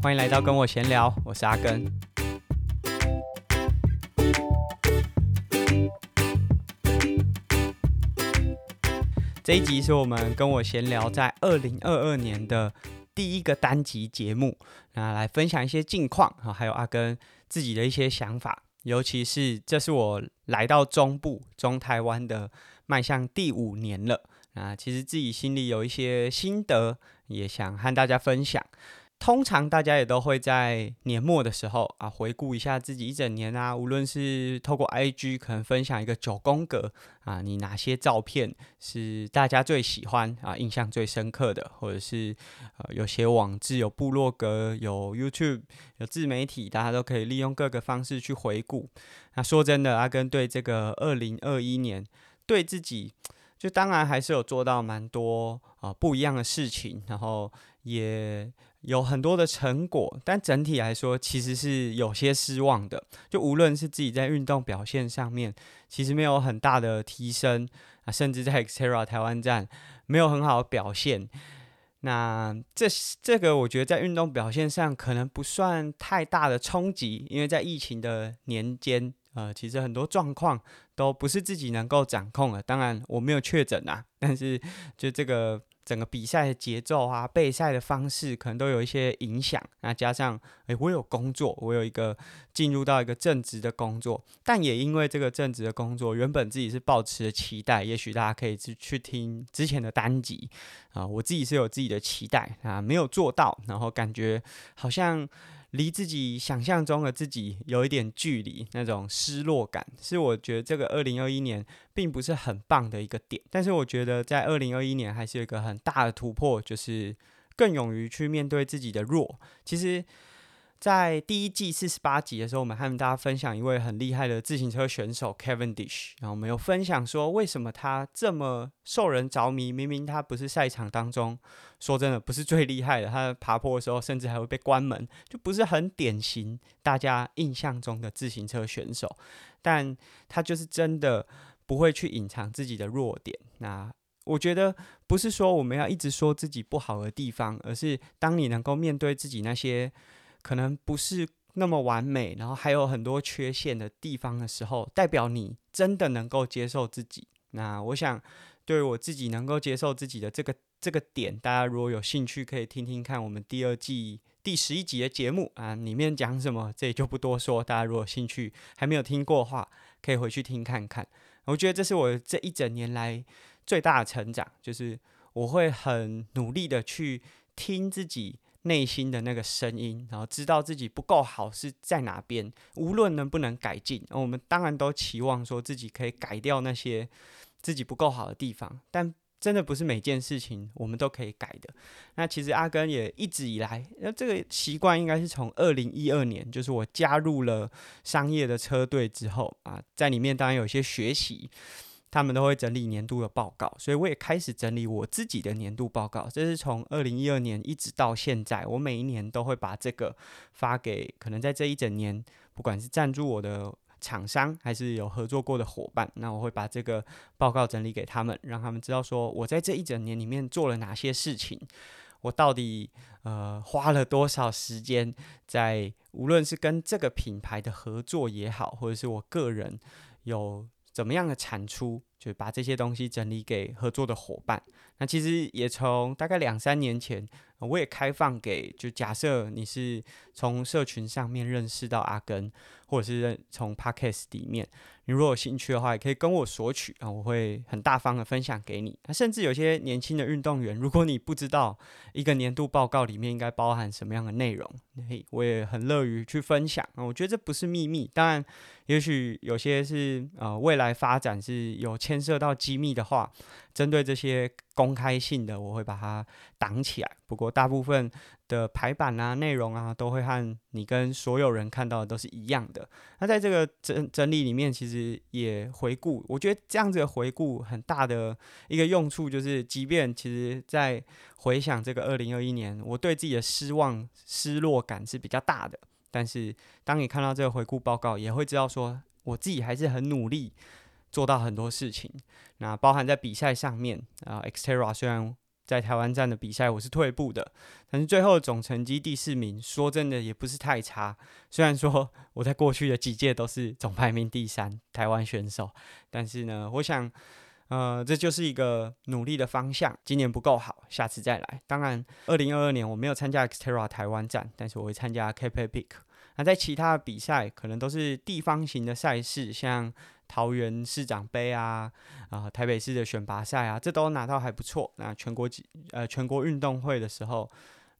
欢迎来到跟我闲聊，我是阿根。这一集是我们跟我闲聊在二零二二年的第一个单集节目，那来分享一些近况啊，还有阿根自己的一些想法，尤其是这是我来到中部中台湾的迈向第五年了，啊，其实自己心里有一些心得，也想和大家分享。通常大家也都会在年末的时候啊，回顾一下自己一整年啊，无论是透过 IG 可能分享一个九宫格啊，你哪些照片是大家最喜欢啊，印象最深刻的，或者是呃有些网志、有部落格、有 YouTube、有自媒体，大家都可以利用各个方式去回顾。那说真的，阿根对这个二零二一年对自己，就当然还是有做到蛮多啊不一样的事情，然后也。有很多的成果，但整体来说其实是有些失望的。就无论是自己在运动表现上面，其实没有很大的提升啊，甚至在 Xterra 台湾站没有很好的表现。那这这个我觉得在运动表现上可能不算太大的冲击，因为在疫情的年间，呃，其实很多状况都不是自己能够掌控的。当然我没有确诊啊，但是就这个。整个比赛的节奏啊，备赛的方式可能都有一些影响。那加上，诶，我有工作，我有一个进入到一个正职的工作，但也因为这个正职的工作，原本自己是抱持的期待，也许大家可以去去听之前的单集啊，我自己是有自己的期待啊，没有做到，然后感觉好像。离自己想象中的自己有一点距离，那种失落感是我觉得这个二零二一年并不是很棒的一个点。但是我觉得在二零二一年还是有一个很大的突破，就是更勇于去面对自己的弱。其实。在第一季四十八集的时候，我们和大家分享一位很厉害的自行车选手 Cavendish，然后我们有分享说为什么他这么受人着迷。明明他不是赛场当中，说真的不是最厉害的，他爬坡的时候甚至还会被关门，就不是很典型大家印象中的自行车选手。但他就是真的不会去隐藏自己的弱点。那我觉得不是说我们要一直说自己不好的地方，而是当你能够面对自己那些。可能不是那么完美，然后还有很多缺陷的地方的时候，代表你真的能够接受自己。那我想，对我自己能够接受自己的这个这个点，大家如果有兴趣，可以听听看我们第二季第十一集的节目啊，里面讲什么，这里就不多说。大家如果有兴趣还没有听过的话，可以回去听看看。我觉得这是我这一整年来最大的成长，就是我会很努力的去听自己。内心的那个声音，然后知道自己不够好是在哪边，无论能不能改进，我们当然都期望说自己可以改掉那些自己不够好的地方，但真的不是每件事情我们都可以改的。那其实阿根也一直以来，那这个习惯应该是从二零一二年，就是我加入了商业的车队之后啊，在里面当然有些学习。他们都会整理年度的报告，所以我也开始整理我自己的年度报告。这是从二零一二年一直到现在，我每一年都会把这个发给可能在这一整年，不管是赞助我的厂商，还是有合作过的伙伴，那我会把这个报告整理给他们，让他们知道说我在这一整年里面做了哪些事情，我到底呃花了多少时间在无论是跟这个品牌的合作也好，或者是我个人有。怎么样的产出，就把这些东西整理给合作的伙伴。那其实也从大概两三年前，我也开放给，就假设你是从社群上面认识到阿根，或者是从 Podcast 里面。你如果有兴趣的话，也可以跟我索取啊，我会很大方的分享给你。那甚至有些年轻的运动员，如果你不知道一个年度报告里面应该包含什么样的内容，嘿，我也很乐于去分享啊。我觉得这不是秘密，当然，也许有些是呃未来发展是有牵涉到机密的话，针对这些公开性的，我会把它挡起来。不过大部分。的排版啊，内容啊，都会和你跟所有人看到的都是一样的。那在这个整整理里面，其实也回顾，我觉得这样子的回顾很大的一个用处，就是即便其实，在回想这个二零二一年，我对自己的失望、失落感是比较大的。但是，当你看到这个回顾报告，也会知道说，我自己还是很努力做到很多事情。那包含在比赛上面啊，Xterra 虽然。在台湾站的比赛我是退步的，但是最后总成绩第四名，说真的也不是太差。虽然说我在过去的几届都是总排名第三台湾选手，但是呢，我想，呃，这就是一个努力的方向。今年不够好，下次再来。当然，二零二二年我没有参加 Xterra 台湾站，但是我会参加 Cape Epic。那在其他的比赛，可能都是地方型的赛事，像桃园市长杯啊，啊、台北市的选拔赛啊，这都拿到还不错。那全国级呃全国运动会的时候，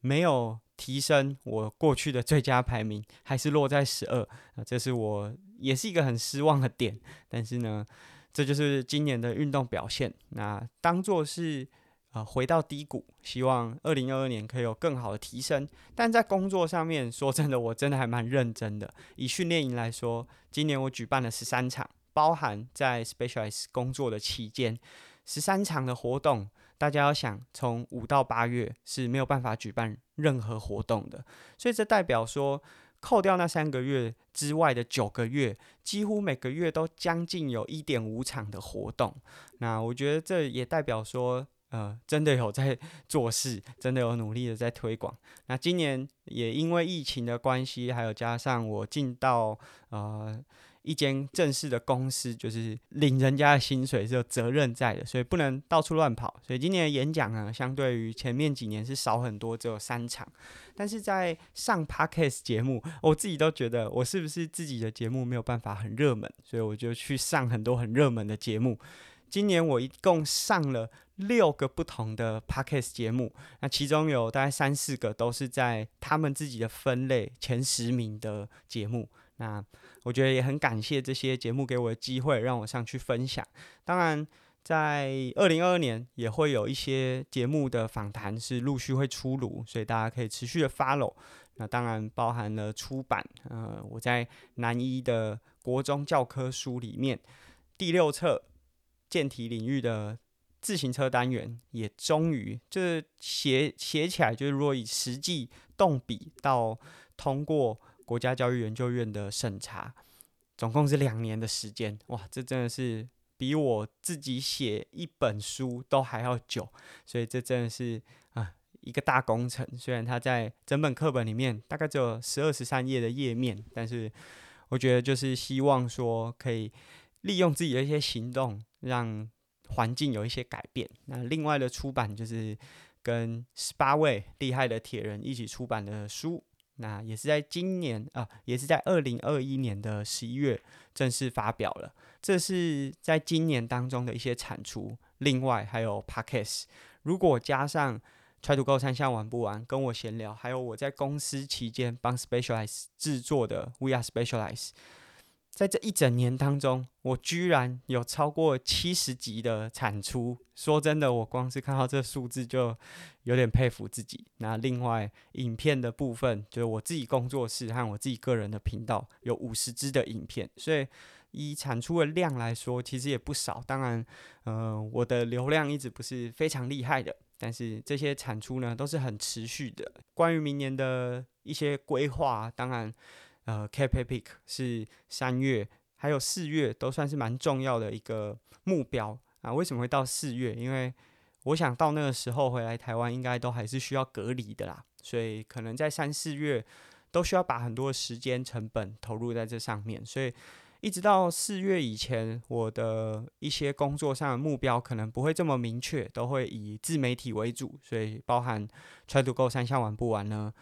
没有提升我过去的最佳排名，还是落在十二。啊，这是我也是一个很失望的点。但是呢。这就是今年的运动表现。那当做是呃回到低谷，希望二零二二年可以有更好的提升。但在工作上面，说真的，我真的还蛮认真的。以训练营来说，今年我举办了十三场，包含在 specialize 工作的期间，十三场的活动。大家要想，从五到八月是没有办法举办任何活动的，所以这代表说。扣掉那三个月之外的九个月，几乎每个月都将近有一点五场的活动。那我觉得这也代表说，呃，真的有在做事，真的有努力的在推广。那今年也因为疫情的关系，还有加上我进到呃。一间正式的公司，就是领人家的薪水是有责任在的，所以不能到处乱跑。所以今年的演讲呢，相对于前面几年是少很多，只有三场。但是在上 Podcast 节目，我自己都觉得我是不是自己的节目没有办法很热门，所以我就去上很多很热门的节目。今年我一共上了六个不同的 Podcast 节目，那其中有大概三四个都是在他们自己的分类前十名的节目。那我觉得也很感谢这些节目给我的机会，让我上去分享。当然，在二零二二年也会有一些节目的访谈是陆续会出炉，所以大家可以持续的 follow。那当然包含了出版，呃，我在南一的国中教科书里面第六册健体领域的自行车单元也终于就是写写起来，就是如果以实际动笔到通过。国家教育研究院的审查，总共是两年的时间，哇，这真的是比我自己写一本书都还要久，所以这真的是啊一个大工程。虽然它在整本课本里面大概只有十二十三页的页面，但是我觉得就是希望说可以利用自己的一些行动，让环境有一些改变。那另外的出版就是跟十八位厉害的铁人一起出版的书。那也是在今年啊，也是在二零二一年的十一月正式发表了。这是在今年当中的一些产出。另外还有 Pockets，如果加上 Try to Go 三项玩不玩，跟我闲聊，还有我在公司期间帮 Specialize 制作的 We Are Specialize。在这一整年当中，我居然有超过七十集的产出。说真的，我光是看到这数字就有点佩服自己。那另外，影片的部分，就是我自己工作室和我自己个人的频道有五十支的影片，所以以产出的量来说，其实也不少。当然，呃，我的流量一直不是非常厉害的，但是这些产出呢，都是很持续的。关于明年的一些规划，当然。呃，Cap Epic 是三月，还有四月都算是蛮重要的一个目标啊。为什么会到四月？因为我想到那个时候回来台湾，应该都还是需要隔离的啦，所以可能在三四月都需要把很多时间成本投入在这上面。所以一直到四月以前，我的一些工作上的目标可能不会这么明确，都会以自媒体为主，所以包含 Try to Go 三项玩不完呢。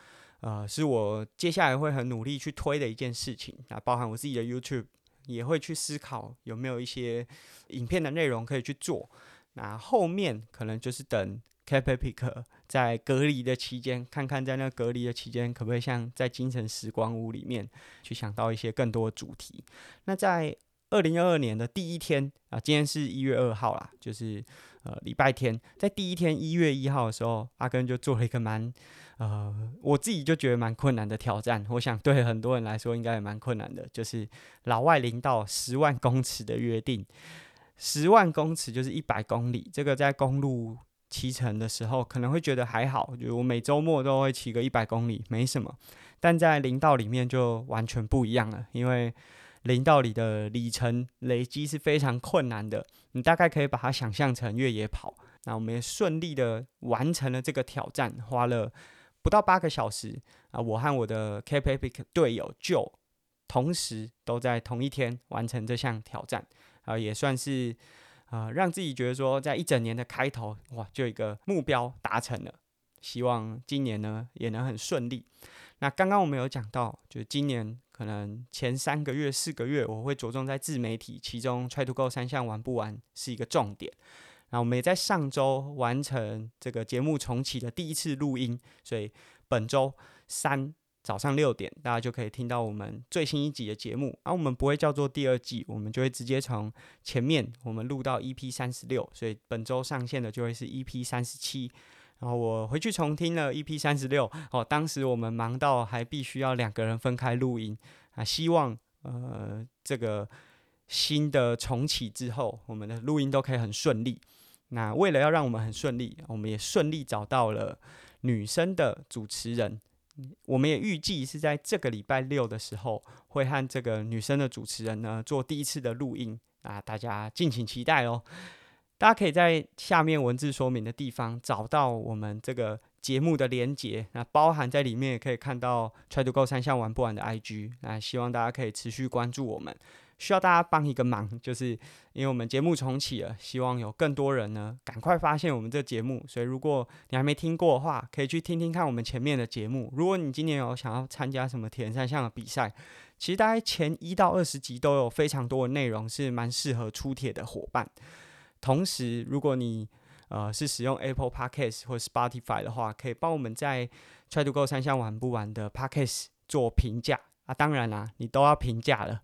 呃，是我接下来会很努力去推的一件事情。那包含我自己的 YouTube 也会去思考有没有一些影片的内容可以去做。那后面可能就是等 Cape Epic 在隔离的期间，看看在那隔离的期间可不可以像在精神时光屋里面去想到一些更多的主题。那在二零二二年的第一天啊，今天是一月二号啦，就是呃礼拜天，在第一天一月一号的时候，阿根就做了一个蛮。呃，我自己就觉得蛮困难的挑战，我想对很多人来说应该也蛮困难的，就是老外领导十万公尺的约定。十万公尺就是一百公里，这个在公路骑乘的时候可能会觉得还好，就我每周末都会骑个一百公里，没什么。但在林道里面就完全不一样了，因为零到里的里程累积是非常困难的，你大概可以把它想象成越野跑。那我们也顺利的完成了这个挑战，花了不到八个小时啊！我和我的 Cape Epic 队友就同时都在同一天完成这项挑战啊，也算是啊让自己觉得说，在一整年的开头哇，就一个目标达成了。希望今年呢也能很顺利。那刚刚我们有讲到，就是今年可能前三个月、四个月，我会着重在自媒体，其中 Try to Go 三项玩不完是一个重点。那我们也在上周完成这个节目重启的第一次录音，所以本周三早上六点，大家就可以听到我们最新一集的节目。而、啊、我们不会叫做第二季，我们就会直接从前面我们录到 EP 三十六，所以本周上线的就会是 EP 三十七。然后我回去重听了 EP 三十六，哦，当时我们忙到还必须要两个人分开录音啊，希望呃这个新的重启之后，我们的录音都可以很顺利。那为了要让我们很顺利，我们也顺利找到了女生的主持人，我们也预计是在这个礼拜六的时候会和这个女生的主持人呢做第一次的录音啊，大家敬请期待哦。大家可以在下面文字说明的地方找到我们这个节目的连结，那包含在里面也可以看到 Try to Go 三项玩不完的 IG，那希望大家可以持续关注我们。需要大家帮一个忙，就是因为我们节目重启了，希望有更多人呢赶快发现我们这节目。所以如果你还没听过的话，可以去听听看我们前面的节目。如果你今年有想要参加什么铁人三项的比赛，其实大概前一到二十集都有非常多的内容是蛮适合出铁的伙伴。同时，如果你呃是使用 Apple Podcast 或 Spotify 的话，可以帮我们在 Try to Go 三项玩不完的 Podcast 做评价啊。当然啦，你都要评价了，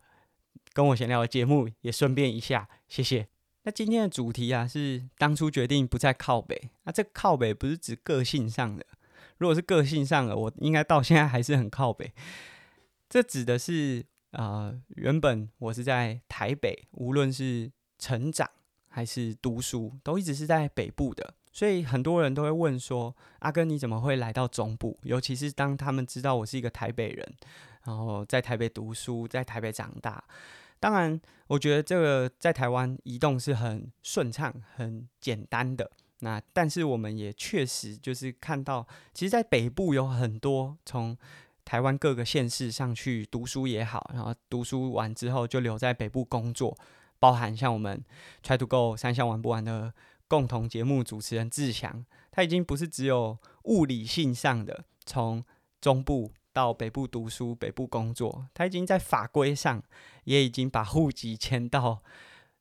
跟我闲聊的节目也顺便一下，谢谢。那今天的主题啊是当初决定不再靠北，那这靠北不是指个性上的，如果是个性上的，我应该到现在还是很靠北。这指的是啊、呃，原本我是在台北，无论是成长。还是读书都一直是在北部的，所以很多人都会问说：“阿耕你怎么会来到中部？”尤其是当他们知道我是一个台北人，然后在台北读书，在台北长大。当然，我觉得这个在台湾移动是很顺畅、很简单的。那但是我们也确实就是看到，其实，在北部有很多从台湾各个县市上去读书也好，然后读书完之后就留在北部工作。包含像我们 Try to Go 三项玩不完的共同节目主持人志祥，他已经不是只有物理性上的从中部到北部读书、北部工作，他已经在法规上也已经把户籍迁到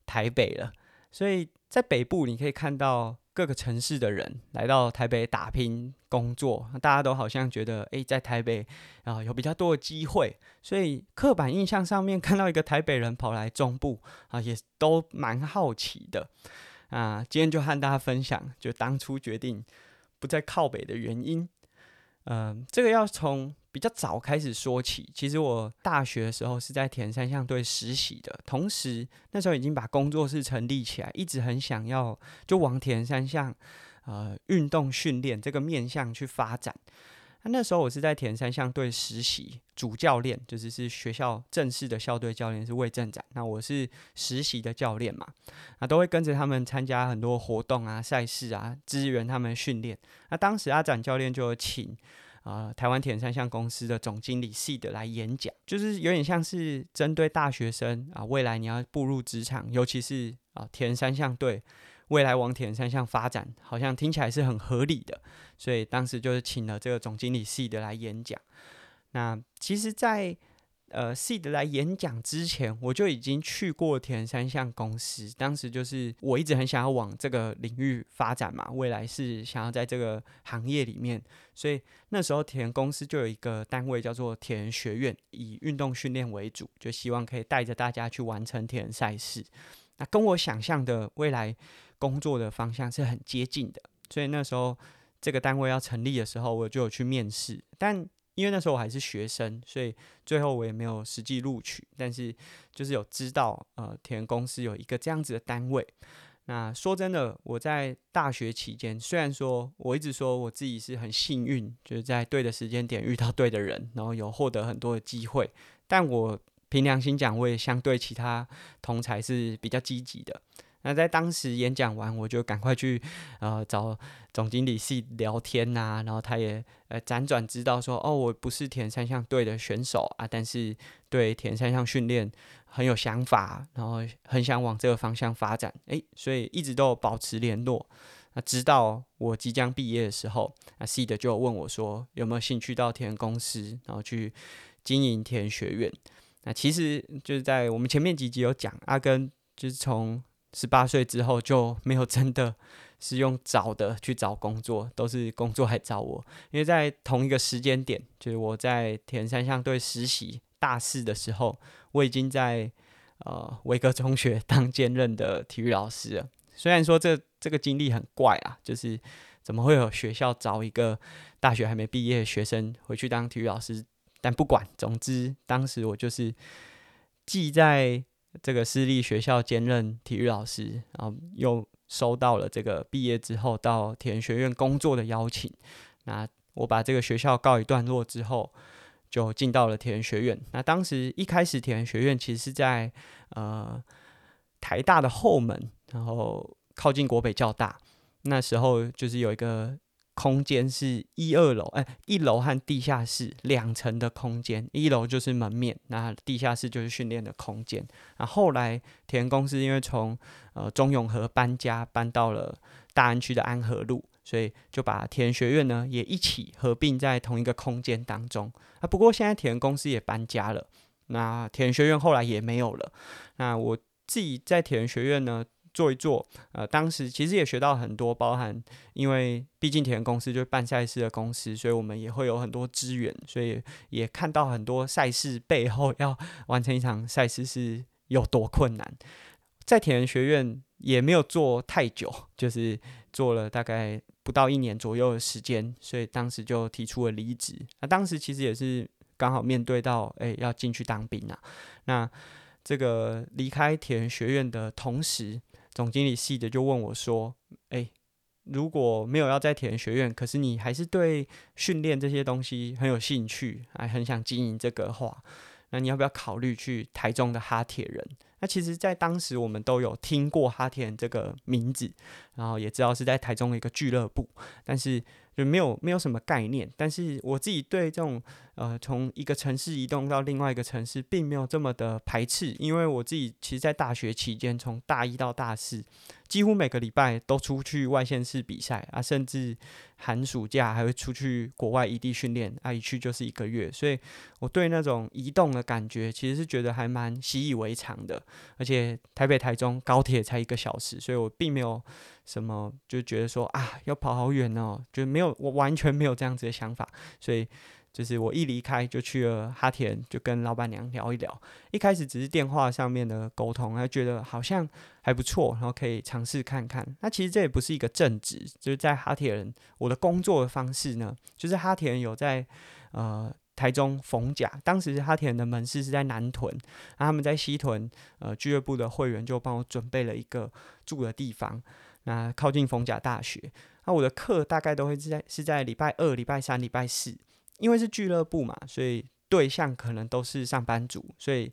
台北了。所以在北部，你可以看到。各个城市的人来到台北打拼工作，大家都好像觉得，诶，在台北啊有比较多的机会，所以刻板印象上面 看到一个台北人跑来中部啊，也都蛮好奇的啊。今天就和大家分享，就当初决定不再靠北的原因。嗯，这个要从比较早开始说起。其实我大学的时候是在铁人三项队实习的，同时那时候已经把工作室成立起来，一直很想要就往铁人三项呃运动训练这个面向去发展。那那时候我是在铁人三项队实习，主教练就是是学校正式的校队教练是魏正展，那我是实习的教练嘛，那都会跟着他们参加很多活动啊、赛事啊，支援他们训练。那当时阿展教练就请、啊、台湾铁人三项公司的总经理系的来演讲，就是有点像是针对大学生啊，未来你要步入职场，尤其是啊铁人三项队。未来往铁人三项发展，好像听起来是很合理的，所以当时就是请了这个总经理系的来演讲。那其实，在呃 Seed 来演讲之前，我就已经去过铁人三项公司。当时就是我一直很想要往这个领域发展嘛，未来是想要在这个行业里面，所以那时候铁人公司就有一个单位叫做铁人学院，以运动训练为主，就希望可以带着大家去完成铁人赛事。那跟我想象的未来工作的方向是很接近的，所以那时候这个单位要成立的时候，我就有去面试。但因为那时候我还是学生，所以最后我也没有实际录取。但是就是有知道，呃，铁人公司有一个这样子的单位。那说真的，我在大学期间，虽然说我一直说我自己是很幸运，就是在对的时间点遇到对的人，然后有获得很多的机会，但我。凭良心讲，我也相对其他同才是比较积极的。那在当时演讲完，我就赶快去呃找总经理系聊天呐、啊，然后他也呃辗转知道说，哦，我不是铁人三项队的选手啊，但是对铁人三项训练很有想法，然后很想往这个方向发展，诶，所以一直都保持联络。那直到我即将毕业的时候，那 C 的就问我说，有没有兴趣到田公司，然后去经营田学院。那其实就是在我们前面几集有讲，阿根就是从十八岁之后就没有真的是用找的去找工作，都是工作来找我。因为在同一个时间点，就是我在铁人三项队实习大四的时候，我已经在呃维格中学 当兼任的体育老师了。虽然说这这个经历很怪啊，就是怎么会有学校找一个大学还没毕业的学生回去当体育老师？但不管，总之当时我就是既在这个私立学校兼任体育老师，然后又收到了这个毕业之后到铁人学院工作的邀请。那我把这个学校告一段落之后，就进到了铁人学院。那当时一开始铁人学院其实是在呃台大的后门。然后靠近国北教大，那时候就是有一个空间是一二楼，哎，一楼和地下室两层的空间，一楼就是门面，那地下室就是训练的空间。那后来铁人公司因为从呃中永和搬家，搬到了大安区的安和路，所以就把铁人学院呢也一起合并在同一个空间当中。啊，不过现在铁人公司也搬家了，那铁人学院后来也没有了。那我自己在铁人学院呢，做一做，呃，当时其实也学到很多，包含因为毕竟铁人公司就是办赛事的公司，所以我们也会有很多资源，所以也看到很多赛事背后要完成一场赛事是有多困难。在铁人学院也没有做太久，就是做了大概不到一年左右的时间，所以当时就提出了离职。那当时其实也是刚好面对到，哎，要进去当兵啊。那这个离开铁人学院的同时，总经理系的就问我说：“诶，如果没有要在铁人学院，可是你还是对训练这些东西很有兴趣，还很想经营这个话，那你要不要考虑去台中的哈铁人？那其实，在当时我们都有听过哈铁人这个名字，然后也知道是在台中的一个俱乐部，但是。”就没有没有什么概念，但是我自己对这种呃从一个城市移动到另外一个城市，并没有这么的排斥，因为我自己其实，在大学期间，从大一到大四，几乎每个礼拜都出去外县市比赛啊，甚至寒暑假还会出去国外异地训练啊，一去就是一个月，所以我对那种移动的感觉，其实是觉得还蛮习以为常的，而且台北台中高铁才一个小时，所以我并没有。什么就觉得说啊，要跑好远哦，就没有，我完全没有这样子的想法，所以就是我一离开就去了哈田，就跟老板娘聊一聊。一开始只是电话上面的沟通，还觉得好像还不错，然后可以尝试看看。那其实这也不是一个正职，就是在哈铁人，我的工作的方式呢，就是哈铁人有在呃台中逢甲，当时哈铁人的门市是在南屯，那他们在西屯呃俱乐部的会员就帮我准备了一个住的地方。那靠近逢甲大学，那我的课大概都会是在是在礼拜二、礼拜三、礼拜四，因为是俱乐部嘛，所以对象可能都是上班族，所以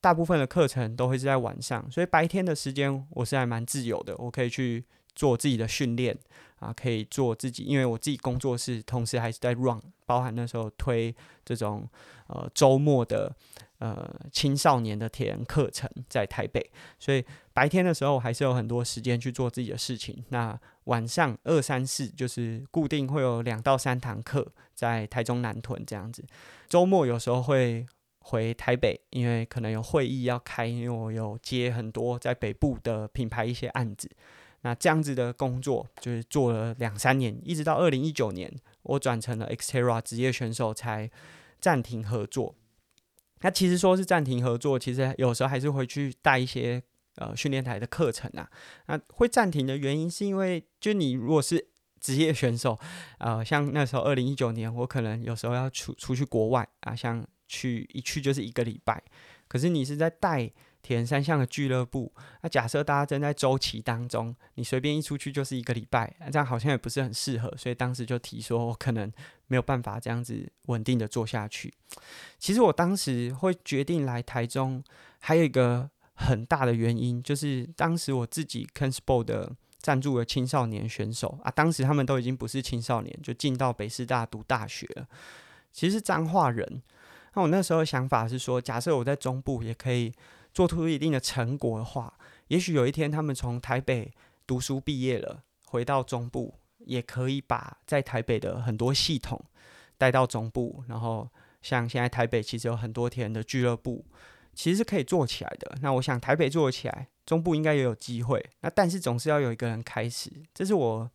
大部分的课程都会是在晚上，所以白天的时间我是还蛮自由的，我可以去做自己的训练啊，可以做自己，因为我自己工作室同时还是在 run，包含那时候推这种呃周末的。呃，青少年的铁人课程在台北，所以白天的时候还是有很多时间去做自己的事情。那晚上二三四就是固定会有两到三堂课在台中南屯这样子。周末有时候会回台北，因为可能有会议要开，因为我有接很多在北部的品牌一些案子。那这样子的工作就是做了两三年，一直到二零一九年，我转成了 Xterra 职业选手才暂停合作。那其实说是暂停合作，其实有时候还是会去带一些呃训练台的课程啊。那会暂停的原因是因为，就你如果是 职业选手，呃，像那时候二零一九年，我可能有时候要出出去国外啊，像去一去就是一个礼拜。可是你是在带铁人三项的俱乐部，那假设大家正在周期当中，你随便一出去就是一个礼拜，这样好像也不是很适合，所以当时就提说我可能没有办法这样子稳定的做下去。其实我当时会决定来台中，还有一个很大的原因，就是当时我自己 Kenspo 的赞助的青少年选手啊，当时他们都已经不是青少年，就进到北师大读大学了。其实彰化人，那我那时候的想法是说，假设我在中部也可以做出一定的成果的话，也许有一天他们从台北读书毕业了，回到中部，也可以把在台北的很多系统带到中部，然后像现在台北其实有很多田的俱乐部，其实是可以做起来的。那我想台北做起来，中部应该也有机会。那但是总是要有一个人开始，这是我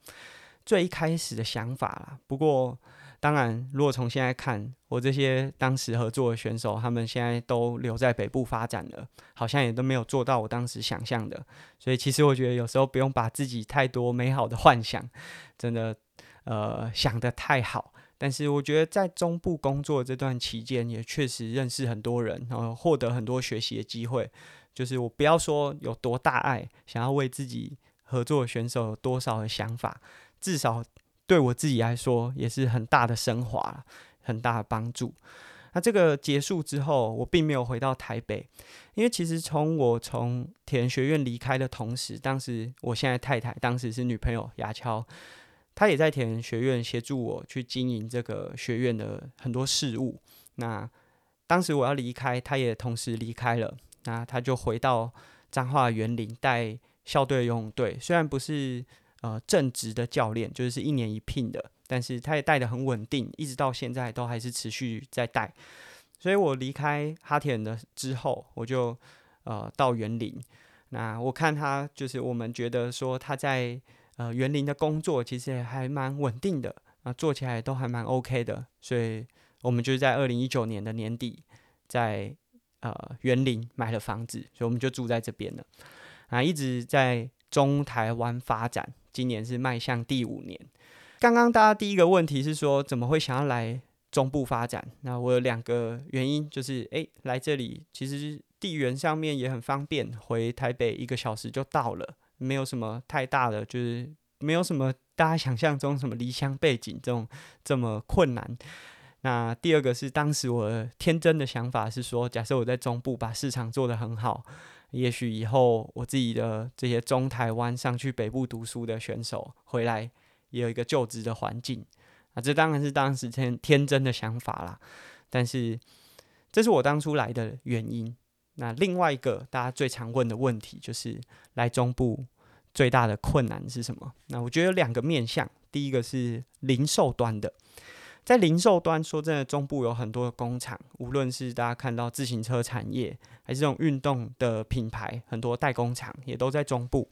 最一开始的想法啦。不过。当然，如果从现在看，我这些当时合作的选手，他们现在都留在北部发展了，好像也都没有做到我当时想象的。所以，其实我觉得有时候不用把自己太多美好的幻想，真的呃想得太好。但是，我觉得在中部工作这段期间，也确实认识很多人，然后获得很多学习的机会。就是我不要说有多大爱，想要为自己合作的选手有多少的想法，至少。对我自己来说也是很大的升华，很大的帮助。那这个结束之后，我并没有回到台北，因为其实从我从铁人学院离开的同时，当时我现在太太，当时是女朋友雅乔，他也在田人学院协助我去经营这个学院的很多事务。那当时我要离开，他也同时离开了，那他就回到彰化园林带校队游泳队，虽然不是。呃，正职的教练就是一年一聘的，但是他也带得很稳定，一直到现在都还是持续在带。所以我离开哈田的之后，我就呃到园林。那我看他就是我们觉得说他在呃园林的工作其实也还蛮稳定的啊，做起来都还蛮 OK 的。所以我们就是在二零一九年的年底在呃园林买了房子，所以我们就住在这边了啊，一直在中台湾发展。今年是迈向第五年。刚刚大家第一个问题是说，怎么会想要来中部发展？那我有两个原因，就是诶，来这里其实地缘上面也很方便，回台北一个小时就到了，没有什么太大的，就是没有什么大家想象中什么离乡背井这种这么困难。那第二个是当时我天真的想法是说，假设我在中部把市场做得很好。也许以后我自己的这些中台湾上去北部读书的选手回来，也有一个就职的环境啊，这当然是当时天天真的想法啦。但是这是我当初来的原因。那另外一个大家最常问的问题就是，来中部最大的困难是什么？那我觉得有两个面向，第一个是零售端的。在零售端，说真的，中部有很多的工厂，无论是大家看到自行车产业，还是这种运动的品牌，很多代工厂也都在中部。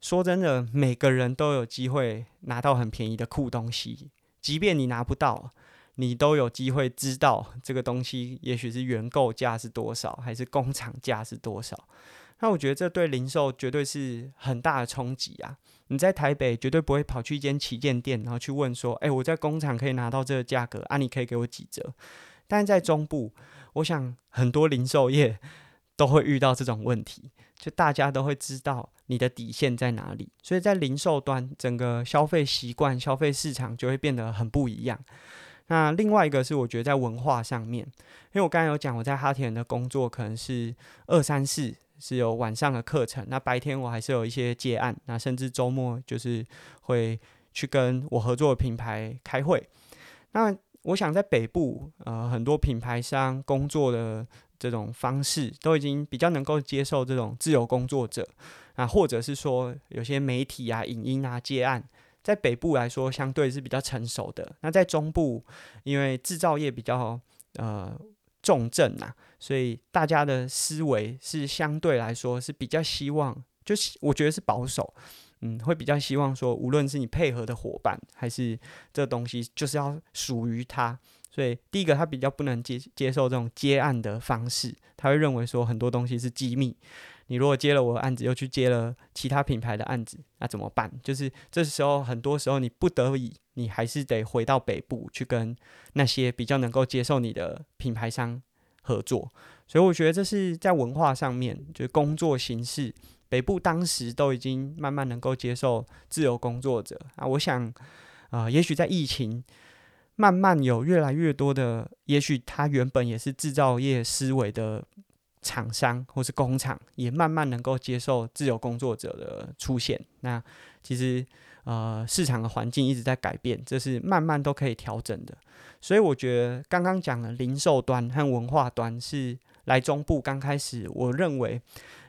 说真的，每个人都有机会拿到很便宜的酷东西，即便你拿不到，你都有机会知道这个东西，也许是原购价是多少，还是工厂价是多少。那我觉得这对零售绝对是很大的冲击啊！你在台北绝对不会跑去一间旗舰店，然后去问说：“哎，我在工厂可以拿到这个价格啊？你可以给我几折？”但在中部，我想很多零售业 都会遇到这种问题，就大家都会知道你的底线在哪里，所以在零售端，整个消费习惯、消费市场就会变得很不一样。那另外一个是我觉得在文化上面，因为我刚才有讲，我在哈田的工作可能是二三四。是有晚上的课程，那白天我还是有一些接案，那甚至周末就是会去跟我合作的品牌开会。那我想在北部，呃，很多品牌商工作的这种方式都已经比较能够接受这种自由工作者，啊，或者是说有些媒体啊、影音啊接案，在北部来说相对是比较成熟的。那在中部，因为制造业比较呃。重症啊，所以大家的思维是相对来说是比较希望，就是我觉得是保守，嗯，会比较希望说，无论是你配合的伙伴，还是这东西，就是要属于他。所以第一个，他比较不能接接受这种接案的方式，他会认为说很多东西是机密。你如果接了我的案子，又去接了其他品牌的案子，那怎么办？就是这时候，很多时候你不得已。你还是得回到北部去跟那些比较能够接受你的品牌商合作，所以我觉得这是在文化上面，就是工作形式，北部当时都已经慢慢能够接受自由工作者啊。我想，啊、也许在疫情慢慢有越来越多的，也许他原本也是制造业思维的厂商或是工厂也慢慢能够接受自由工作者的出现。那其实呃市场的环境一直在改变，这是慢慢都可以调整的。所以我觉得刚刚讲的零售端和文化端是来中部刚开始我认为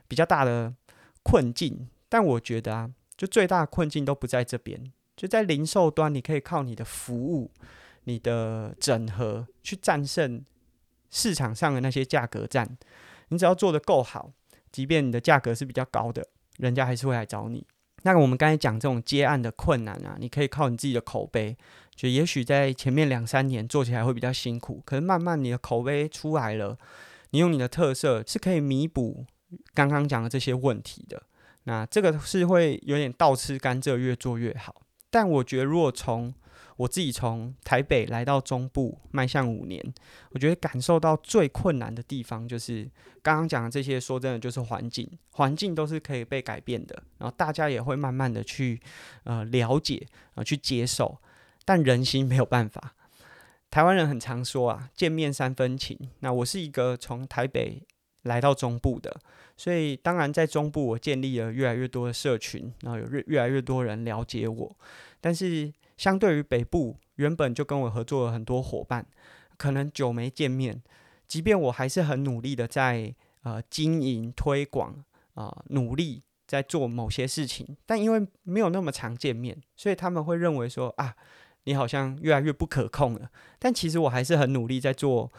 比较大的困境。但我觉得啊，就最大的困境都不在这边，就在零售端，你可以靠你的服务、你的整合去战胜市场上的那些价格战。你只要做得够好，即便你的价格是比较高的，人家还是会来找你。那我们刚才讲这种接案的困难啊，你可以靠你自己的口碑，就也许在前面两三年做起来会比较辛苦，可是慢慢你的口碑出来了，你用你的特色是可以弥补刚刚讲的这些问题的。那这个是会有点倒吃甘蔗，越做越好。但我觉得，如果从我自己从台北来到中部，迈向五年，我觉得感受到最困难的地方就是刚刚讲的这些。说真的，就是环境，环境都是可以被改变的，然后大家也会慢慢的去呃了解啊、呃，去接受。但人心没有办法。台湾人很常说啊，见面三分情。那我是一个从台北来到中部的，所以当然在中部我建立了越来越多的社群，然后有越越来越多人了解我，但是。相对于北部，原本就跟我合作了很多伙伴，可能久没见面，即便我还是很努力的在呃经营推广啊、努力在做某些事情，但因为没有那么常见面，所以他们会认为说啊，你好像越来越不可控了。但其实我还是很努力在做，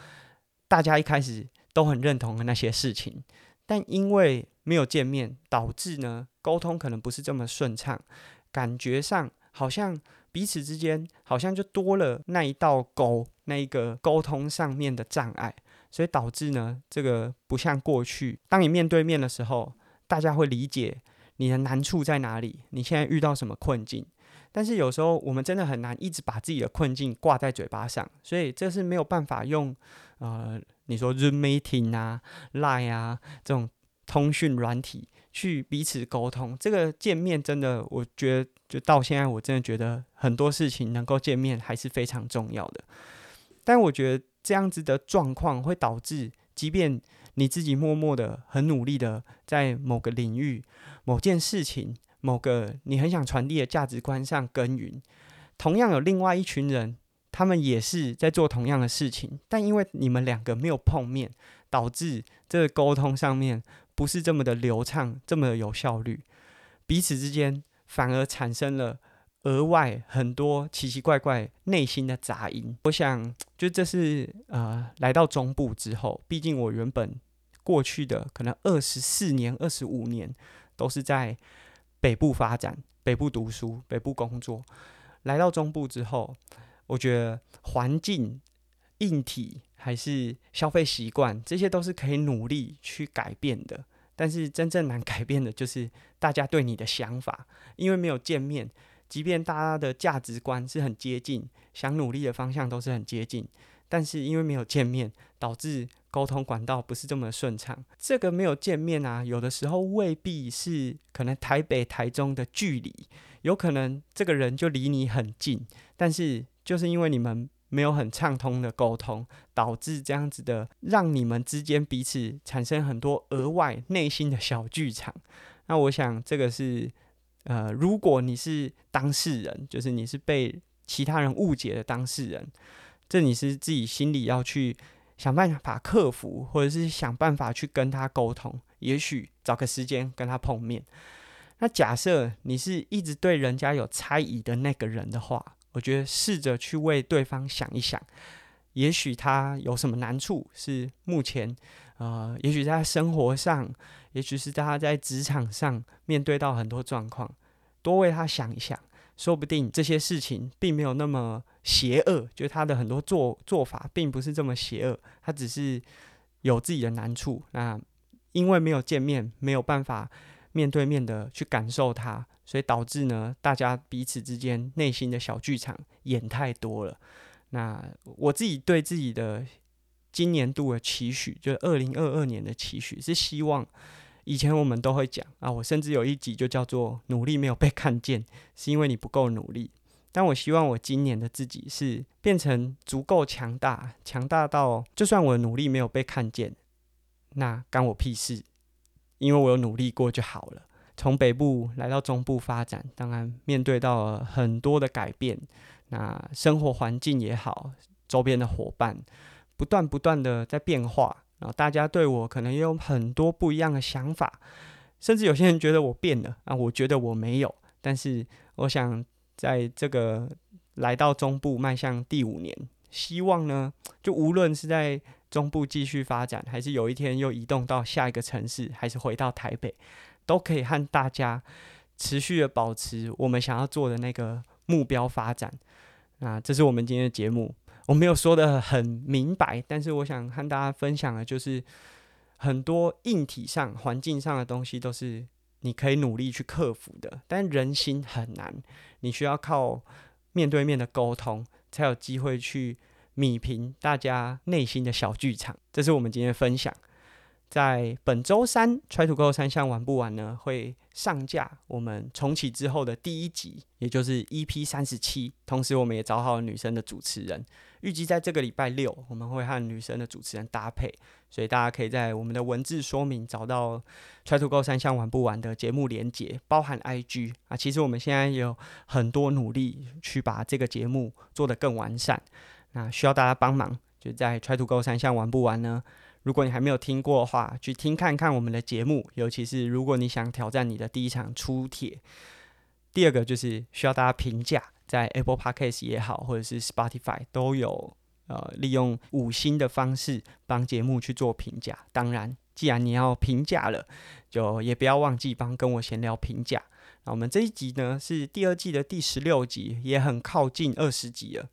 大家一开始都很认同的那些事情，但因为没有见面，导致呢沟通可能不是这么顺畅，感觉上好像。彼此之间好像就多了那一道沟，那一个沟通上面的障碍，所以导致呢，这个不像过去，当你面对面的时候，大家会理解你的难处在哪里，你现在遇到什么困境。但是有时候我们真的很难一直把自己的困境挂在嘴巴上，所以这是没有办法用呃，你说 Zoom meeting 啊、Line 啊这种通讯软体去彼此沟通。这个见面真的，我觉得。就到现在，我真的觉得很多事情能够见面还是非常重要的。但我觉得这样子的状况会导致，即便你自己默默的很努力的在某个领域、某件事情、某个你很想传递的价值观上耕耘，同样有另外一群人，他们也是在做同样的事情，但因为你们两个没有碰面，导致这个沟通上面不是这么的流畅，这么的有效率，彼此之间。反而产生了额外很多奇奇怪怪内心的杂音。我想，就这是呃，来到中部之后，毕竟我原本过去的可能二十四年、二十五年都是在北部发展、北部读书、北部工作。来到中部之后，我觉得环境、硬体还是消费习惯，这些都是可以努力去改变的。但是真正难改变的就是大家对你的想法，因为没有见面，即便大家的价值观是很接近，想努力的方向都是很接近，但是因为没有见面，导致沟通管道不是这么顺畅。这个没有见面啊，有的时候未必是可能台北、台中的距离，有可能这个人就离你很近，但是就是因为你们。没有很畅通的沟通，导致这样子的，让你们之间彼此产生很多额外内心的小剧场。那我想，这个是，呃，如果你是当事人，就是你是被其他人误解的当事人，这你是自己心里要去想办法克服，或者是想办法去跟他沟通，也许找个时间跟他碰面。那假设你是一直对人家有猜疑的那个人的话。我觉得试着去为对方想一想，也许他有什么难处是目前，呃，也许在他生活上，也许是他在职场上面对到很多状况，多为他想一想，说不定这些事情并没有那么邪恶，就他的很多做做法并不是这么邪恶，他只是有自己的难处。那因为没有见面，没有办法面对面的去感受它。所以导致呢，大家彼此之间内心的小剧场演太多了。那我自己对自己的今年度的期许，就是二零二二年的期许，是希望以前我们都会讲啊，我甚至有一集就叫做“努力没有被看见，是因为你不够努力”。但我希望我今年的自己是变成足够强大，强大到就算我的努力没有被看见，那干我屁事，因为我有努力过就好了。从北部来到中部发展，当然面对到了很多的改变，那生活环境也好，周边的伙伴不断不断的在变化，然后大家对我可能也有很多不一样的想法，甚至有些人觉得我变了啊，我觉得我没有。但是我想在这个来到中部迈向第五年，希望呢，就无论是在中部继续发展，还是有一天又移动到下一个城市，还是回到台北。都可以和大家持续的保持我们想要做的那个目标发展。那这是我们今天的节目，我没有说得很明白，但是我想和大家分享的，就是很多硬体上、环境上的东西都是你可以努力去克服的，但人心很难，你需要靠面对面的沟通，才有机会去米平大家内心的小剧场。这是我们今天分享。在本周三，Try to Go 三项玩不完呢，会上架我们重启之后的第一集，也就是 EP 三十七。同时，我们也找好了女生的主持人，预计在这个礼拜六，我们会和女生的主持人搭配，所以大家可以在我们的文字说明找到 Try to Go 三项玩不完的节目连接，包含 IG 啊。其实我们现在有很多努力去把这个节目做得更完善，那需要大家帮忙，就在 Try to Go 三项玩不完呢。如果你还没有听过的话，去听看看我们的节目。尤其是如果你想挑战你的第一场初铁，第二个就是需要大家评价，在 Apple Podcast 也好，或者是 Spotify 都有呃利用五星的方式帮节目去做评价。当然，既然你要评价了，就也不要忘记帮跟我闲聊评价。那我们这一集呢是第二季的第十六集，也很靠近二十集了。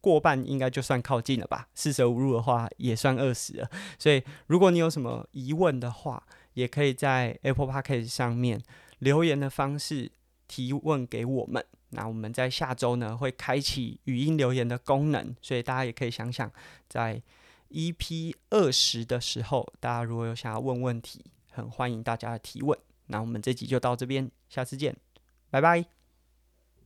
过半应该就算靠近了吧，四舍五入的话也算二十了。所以如果你有什么疑问的话，也可以在 Apple Podcast 上面留言的方式提问给我们。那我们在下周呢会开启语音留言的功能，所以大家也可以想想，在 EP 二十的时候，大家如果有想要问问题，很欢迎大家的提问。那我们这集就到这边，下次见，拜拜。